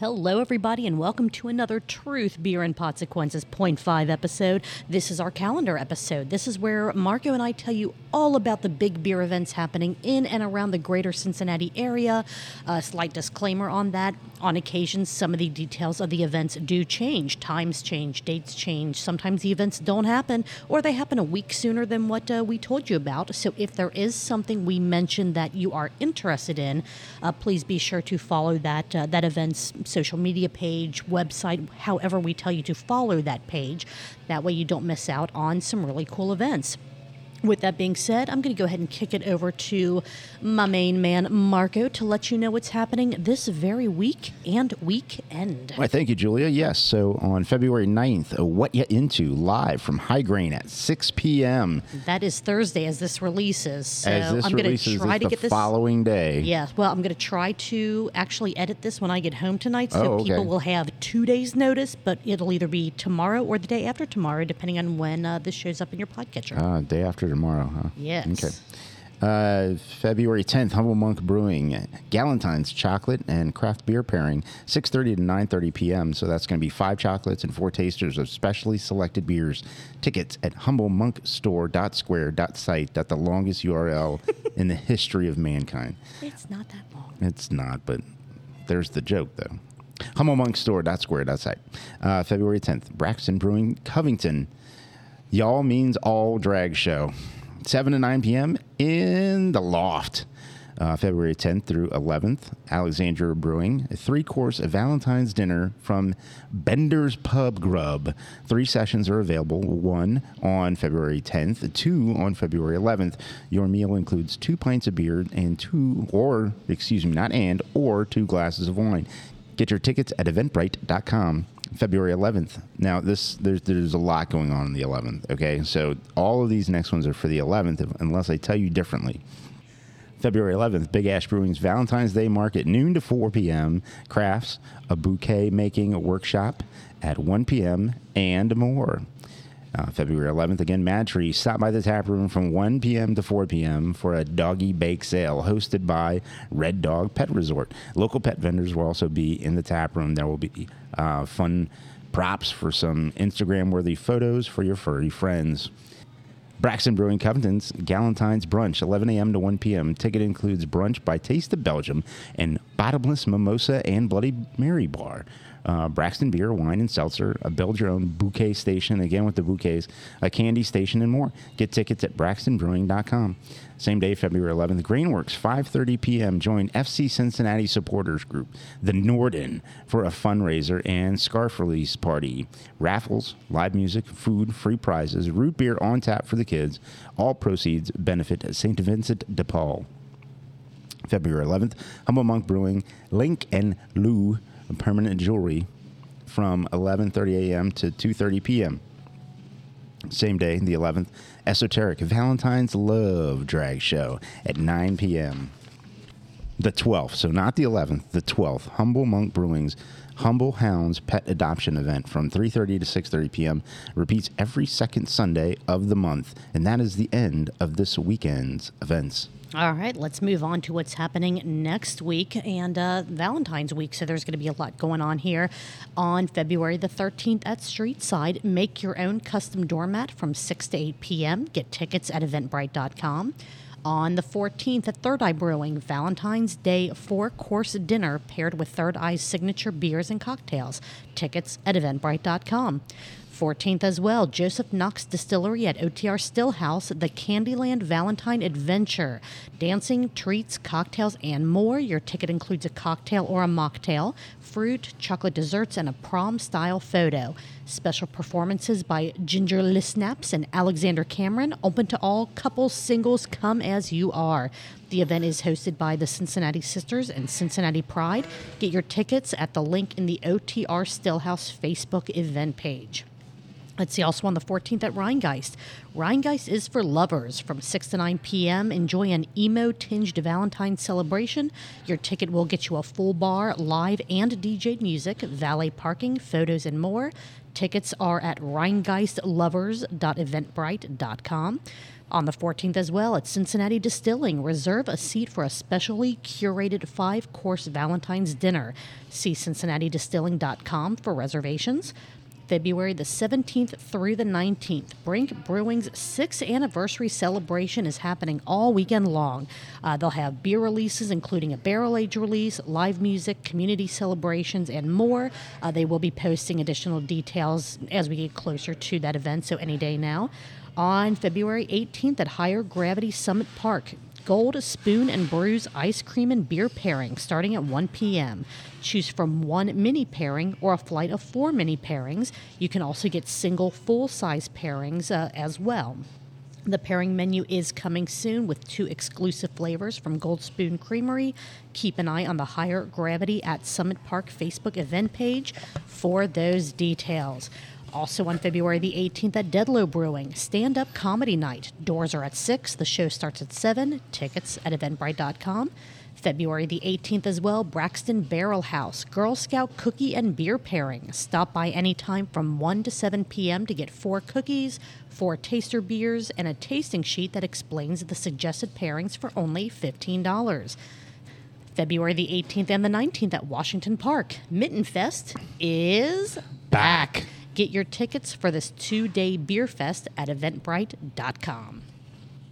Hello, everybody, and welcome to another Truth Beer and Consequences 0.5 episode. This is our calendar episode. This is where Marco and I tell you all about the big beer events happening in and around the greater Cincinnati area. A slight disclaimer on that. On occasion, some of the details of the events do change. Times change, dates change. Sometimes the events don't happen, or they happen a week sooner than what uh, we told you about. So if there is something we mentioned that you are interested in, uh, please be sure to follow that uh, that event's social media page, website, however we tell you to follow that page. That way you don't miss out on some really cool events. With that being said, I'm going to go ahead and kick it over to my main man, Marco, to let you know what's happening this very week and weekend. Why, thank you, Julia. Yes, so on February 9th, uh, What You Into live from High Grain at 6 p.m. That is Thursday as this releases. So As this I'm going to try to get this. following day. Yeah, well, I'm going to try to actually edit this when I get home tonight, so Oh, okay. people will have two days' notice. But it'll either be tomorrow or the day after tomorrow, depending on when uh, this shows up in your podcatcher. Uh, day after tomorrow, huh? Yes. Okay. Uh, February 10th, Humble Monk Brewing, Galentine's chocolate and craft beer pairing, 6:30 to 9:30 p.m. So that's going to be five chocolates and four tasters of specially selected beers. Tickets at humblemonkstore.square.site. That's the longest URL in the history of mankind. it's not that long. It's not, but there's the joke, though. humble monk store HumbleMonkStore.square.site. Uh, February 10th, Braxton Brewing, Covington. Y'all means all drag show. 7 to 9 p.m. in the loft. Uh, February 10th through 11th, Alexandria Brewing, a three course Valentine's dinner from Bender's Pub Grub. Three sessions are available one on February 10th, two on February 11th. Your meal includes two pints of beer and two, or, excuse me, not and, or two glasses of wine. Get your tickets at eventbrite.com. February 11th. Now, this there's there's a lot going on on the 11th. Okay, so all of these next ones are for the 11th, unless I tell you differently. February 11th, Big Ash Brewing's Valentine's Day Market, noon to 4 p.m. Crafts, a bouquet making workshop at 1 p.m. and more. Uh, February 11th, again, Mad Tree. Stop by the tap room from 1 p.m. to 4 p.m. for a doggy bake sale hosted by Red Dog Pet Resort. Local pet vendors will also be in the tap room. There will be uh, fun props for some Instagram worthy photos for your furry friends. Braxton Brewing Covington's Galentine's Brunch, 11 a.m. to 1 p.m. Ticket includes brunch by Taste of Belgium and bottomless mimosa and Bloody Mary bar. Uh, Braxton beer, wine, and seltzer, a build your own bouquet station, again with the bouquets, a candy station, and more. Get tickets at braxtonbrewing.com. Same day, February 11th, Grainworks, 5.30 p.m. Join FC Cincinnati supporters group, the Norden, for a fundraiser and scarf release party. Raffles, live music, food, free prizes, root beer on tap for the kids. All proceeds benefit St. Vincent de Paul. February 11th, Humble Monk Brewing, Link and Lou Permanent Jewelry from 11:30 a.m. to 2:30 p.m. Same day, the 11th, Esoteric Valentine's Love Drag Show at 9 p.m. The 12th, so not the 11th, the 12th, Humble Monk Brewing's Humble Hounds Pet Adoption Event from 3:30 to 6:30 p.m. repeats every second Sunday of the month, and that is the end of this weekend's events. All right, let's move on to what's happening next week and uh, Valentine's week. So there's going to be a lot going on here. On February the 13th at Streetside, make your own custom doormat from 6 to 8 p.m. Get tickets at eventbrite.com. On the 14th at Third Eye Brewing, Valentine's Day four course dinner paired with Third Eye's signature beers and cocktails. Tickets at eventbrite.com. 14th as well, Joseph Knox Distillery at OTR Stillhouse, the Candyland Valentine Adventure. Dancing, treats, cocktails, and more. Your ticket includes a cocktail or a mocktail, fruit, chocolate desserts, and a prom style photo. Special performances by Ginger Lisnaps and Alexander Cameron, open to all couples, singles, come as you are. The event is hosted by the Cincinnati Sisters and Cincinnati Pride. Get your tickets at the link in the OTR Stillhouse Facebook event page. Let's see, also on the 14th at Rheingeist. Rheingeist is for lovers from 6 to 9 p.m. Enjoy an emo tinged Valentine's celebration. Your ticket will get you a full bar, live and DJ music, valet parking, photos, and more. Tickets are at rheingeistlovers.eventbrite.com. On the 14th as well at Cincinnati Distilling, reserve a seat for a specially curated five course Valentine's dinner. See cincinnatidistilling.com for reservations. February the 17th through the 19th. Brink Brewing's sixth anniversary celebration is happening all weekend long. Uh, they'll have beer releases, including a barrel age release, live music, community celebrations, and more. Uh, they will be posting additional details as we get closer to that event, so any day now. On February 18th at Higher Gravity Summit Park, Gold Spoon and Brews ice cream and beer pairing starting at 1 p.m. Choose from one mini pairing or a flight of four mini pairings. You can also get single full size pairings uh, as well. The pairing menu is coming soon with two exclusive flavors from Gold Spoon Creamery. Keep an eye on the Higher Gravity at Summit Park Facebook event page for those details. Also on February the 18th at Deadlow Brewing, stand up comedy night. Doors are at 6, the show starts at 7, tickets at eventbrite.com. February the 18th as well, Braxton Barrel House, Girl Scout cookie and beer pairing. Stop by anytime from 1 to 7 p.m. to get four cookies, four taster beers, and a tasting sheet that explains the suggested pairings for only $15. February the 18th and the 19th at Washington Park, Mitten Fest is Back. Get your tickets for this two day beer fest at eventbrite.com.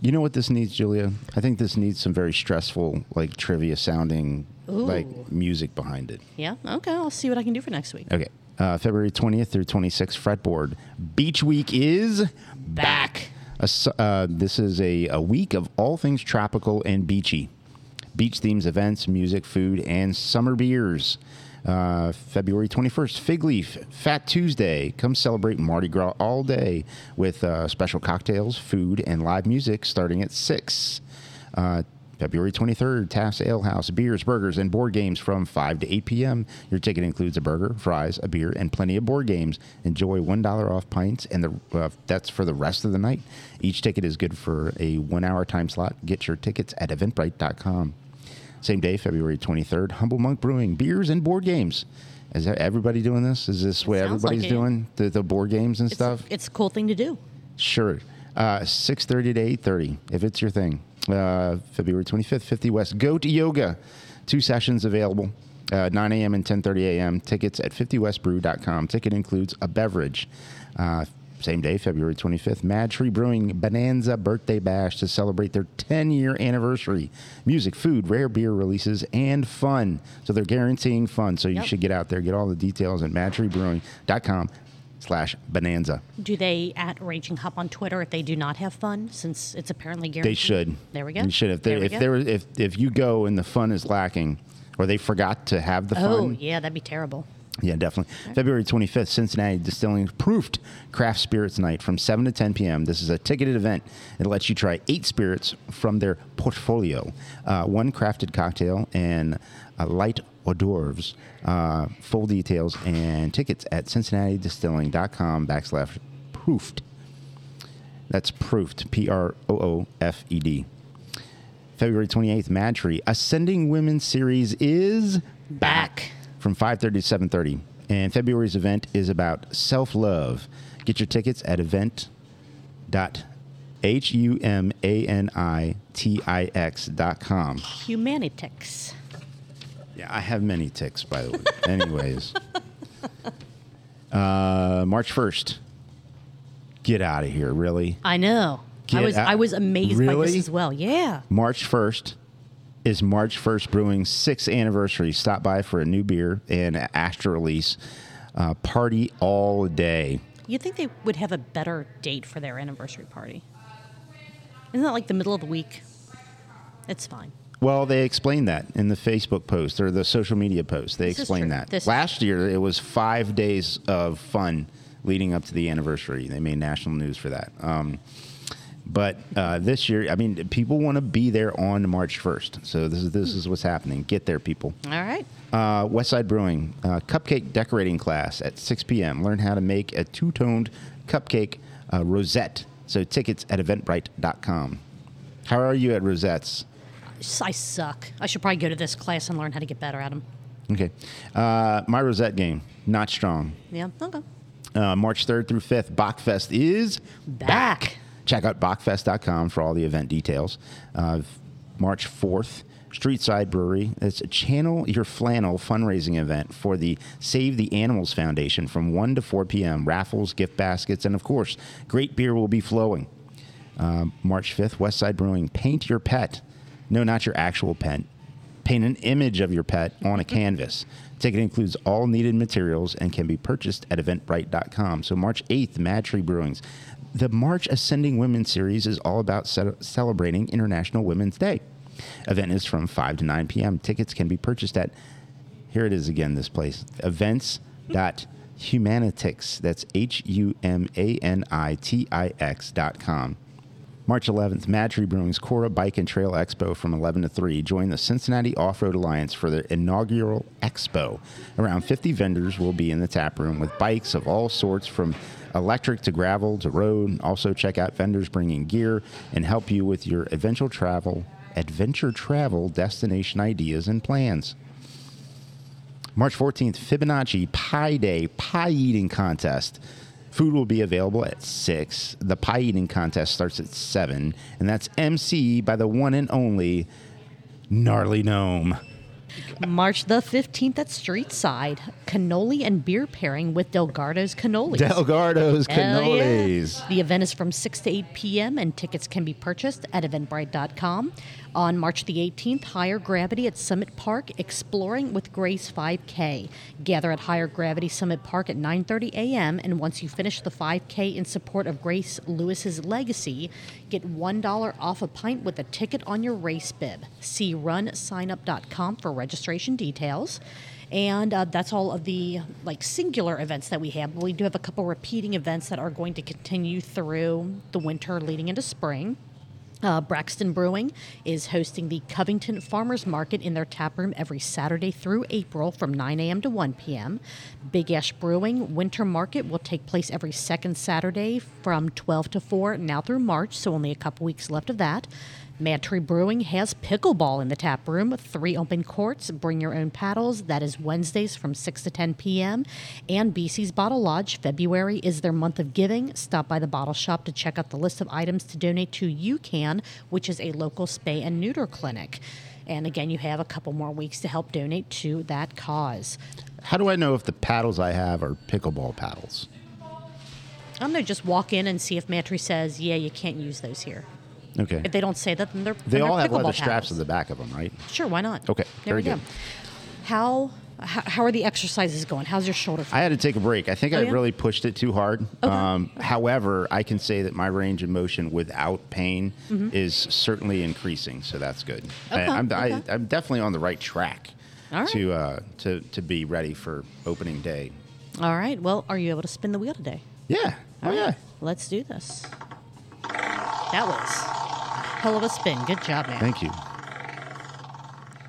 You know what this needs, Julia? I think this needs some very stressful, like trivia sounding, like music behind it. Yeah? Okay, I'll see what I can do for next week. Okay. Uh, February 20th through 26th, Fretboard. Beach Week is Back. A s uh, this is a, a week of all things tropical and beachy. Beach themes, events, music, food, and summer beers. Uh, February 21st, Fig Leaf, Fat Tuesday. Come celebrate Mardi Gras all day with uh, special cocktails, food, and live music starting at 6. Uh, February 23rd, Taft's Ale House, beers, burgers, and board games from 5 to 8 p.m. Your ticket includes a burger, fries, a beer, and plenty of board games. Enjoy $1 off pints, and the, uh, that's for the rest of the night. Each ticket is good for a one hour time slot. Get your tickets at eventbrite.com. Same day, February 23rd, Humble Monk Brewing, beers and board games. Is everybody doing this? Is this what sounds like everybody's doing? The, the board games and It's, stuff? it's a cool thing to do. Sure. Uh, 6.30 to 8.30, if it's your thing. Uh, February 25th, 50 West. Goat Yoga. Two sessions available. Uh, 9 a.m. and 10.30 a.m. Tickets at 50westbrew.com. Ticket includes a beverage. Uh, same day, February 25th, Mad Tree Brewing Bonanza Birthday Bash to celebrate their 10 year anniversary. Music, food, rare beer releases, and fun. So they're guaranteeing fun. So you Yep. should get out there, get all the details at madtreebrewing.com slash bonanza. Do they at Raging Hop on Twitter if they do not have fun, since it's apparently guaranteed? They should. There we go. They should. If they, we if there if if you go and the fun is lacking, or they forgot to have the Oh, fun. yeah, that'd be terrible. Yeah, definitely. February 25th, Cincinnati Distilling Proofed Craft Spirits Night from 7 to 10 p.m. This is a ticketed event. It lets you try eight spirits from their portfolio, uh, one crafted cocktail, and uh, light hors d'oeuvres. Uh, full details and tickets at cincinnatidistilling.com backslash proofed. That's proofed, P R O O F E D. February 28th, Mad Tree Ascending Women's Series is Back. From 5.30 to 7.30 and february's event is about self-love get your tickets at event.humanitix.com Humanitix. yeah i have many ticks by the way anyways uh, march 1st get out of here really I know. I was out- I was amazed by Really? this as well. Yeah. March 1st is March 1st Brewing's sixth anniversary. Stop by for a new beer and Astra release. Uh, party all day. You'd think they would have a better date for their anniversary party. Isn't that like the middle of the week? It's fine. Well, they explained that in the Facebook post or the social media post. They This explained that. This Last year, it was five days of fun leading up to the anniversary. They made national news for that. Um, but uh, this year, I mean, people want to be there on March 1st. So this is this is what's happening. Get there, people. All right. Uh, Westside Brewing uh, cupcake decorating class at 6 p.m. Learn how to make a two-toned cupcake uh, rosette. So tickets at eventbrite.com. How are you at rosettes? I suck. I should probably go to this class and learn how to get better at them. Okay. Uh, my rosette game, not strong. Yeah. Okay. Uh, March 3rd through 5th, Bockfest is Back. Check out bockfest.com for all the event details. Uh, March 4th, Streetside Brewery. It's a Channel Your Flannel fundraising event for the Save the Animals Foundation from 1 to 4 p.m. Raffles, gift baskets, and of course, great beer will be flowing. Uh, March 5th, Westside Brewing. Paint your pet. No, not your actual pet. Paint an image of your pet on a canvas. Ticket includes all needed materials and can be purchased at eventbrite.com. So, March 8th, Mad Tree Brewings. The March Ascending Women series is all about ce- celebrating International Women's Day. Event is from 5 to 9 p.m. Tickets can be purchased at, here it is again, this place, events.humanitix. That's H U M A N I T I X dot com. March 11th, Mad Tree Brewing's Cora Bike and Trail Expo from 11 to 3. Join the Cincinnati Off Road Alliance for their inaugural expo. Around 50 vendors will be in the tap room with bikes of all sorts from electric to gravel to road. Also, check out vendors bringing gear and help you with your eventual travel, adventure travel destination ideas and plans. March 14th, Fibonacci Pie Day Pie Eating Contest. Food will be available at 6. The pie eating contest starts at 7, and that's MC by the one and only Gnarly Gnome. March the 15th at Streetside. Cannoli and beer pairing with Delgardo's Cannolis. Delgardo's Hell yeah. Cannolis. The event is from 6 to 8 p.m. and tickets can be purchased at eventbrite.com. On March the 18th, Higher Gravity at Summit Park, Exploring with Grace 5K. Gather at Higher Gravity Summit Park at 9:30 a.m. and once you finish the 5K in support of Grace Lewis's legacy, get $1 off a pint with a ticket on your race bib. See runsignup.com for registration details. And uh, that's all of the like singular events that we have. We do have a couple repeating events that are going to continue through the winter leading into spring. Uh, Braxton Brewing is hosting the Covington Farmers Market in their tap room every Saturday through April from 9 a.m. to 1 p.m. Big Ash Brewing Winter Market will take place every second Saturday from 12 to 4 now through March, so only a couple weeks left of that. Mad Tree Brewing has pickleball in the tap room, three open courts, bring your own paddles. That is Wednesdays from 6 to 10 p.m. And BC's Bottle Lodge, February is their month of giving. Stop by the bottle shop to check out the list of items to donate to UCAN, which is a local spay and neuter clinic. And again, you have a couple more weeks to help donate to that cause. How do I know if the paddles I have are pickleball paddles? I'm going to just walk in and see if Mad Tree says, yeah, you can't use those here. Okay. If they don't say that, then they're They all have leather straps at the back of them, right? Sure, why not? Okay, there very we go. good. How, how how are the exercises going? How's your shoulder? I had to take a break. I think I Oh, yeah? really pushed it too hard. Um, however, I can say that my range of motion without pain is certainly increasing, so that's good. Mm-hmm. Okay, I, I'm, okay. I'm definitely on the right track All right. to uh, to to be ready for opening day. All right. Well, are you able to spin the wheel today? Yeah. Oh All yeah. Let's do this. That was hell of a spin. Good job, man. Thank you.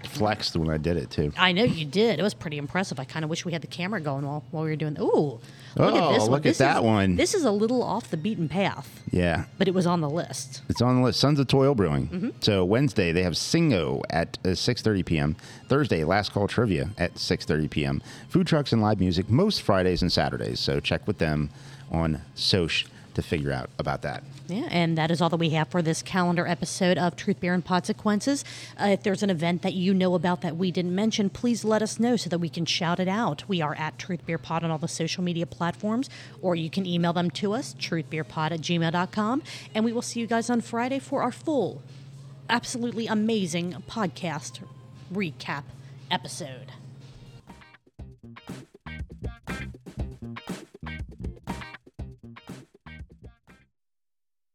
Flexed when I did it too. I know you did. It was pretty impressive. I kind of wish we had the camera going while, while we were doing. Ooh, look at Oh, this one. look at This that is- one. This is a little off the beaten path, Yeah. but it was on the list. It's on the list. Sons of Toil Brewing. Mm-hmm. So Wednesday they have Singo at uh, 6:30 p.m. Thursday Last Call Trivia at 6:30 p.m. Food trucks and live music most Fridays and Saturdays. So check with them on Soch to figure out about that. Yeah, and that is all that we have for this calendar episode of Truth, Beer, and Consequences. Uh, if there's an event that you know about that we didn't mention, please let us know so that we can shout it out. We are at Truth Beer Pod on all the social media platforms, or you can email them to us, truthbeerpod at gmail.com. And we will see you guys on Friday for our full, absolutely amazing podcast recap episode.